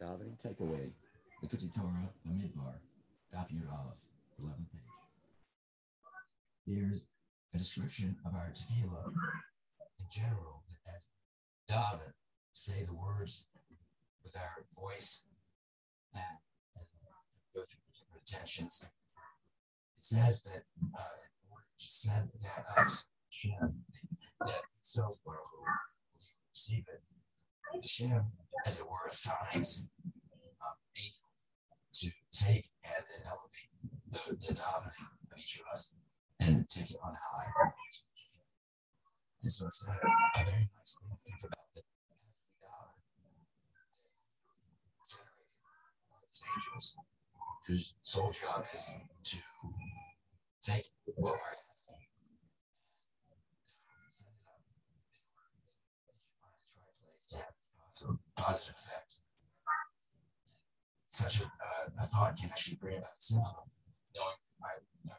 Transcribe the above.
Davening takeaway. The Likkutei Torah, Bamidbar, Daf Yud Aleph, 11th page. Here's a description of our tefillah in general, that as daven, say the words with our voice and, and go through different intentions. It says that uh, in order to send that up, Shem, that so far receive it, Shem, as it were, assigns um, angels to take and then elevate the, the davening of each of us and take it on high. And so it's a, a very nice thing to think about that as we generated angels whose sole job is to take what we're asking send it up in order that it should find its right place to have some positive effect. Such a, uh, a thought can actually bring about itself, knowing I, I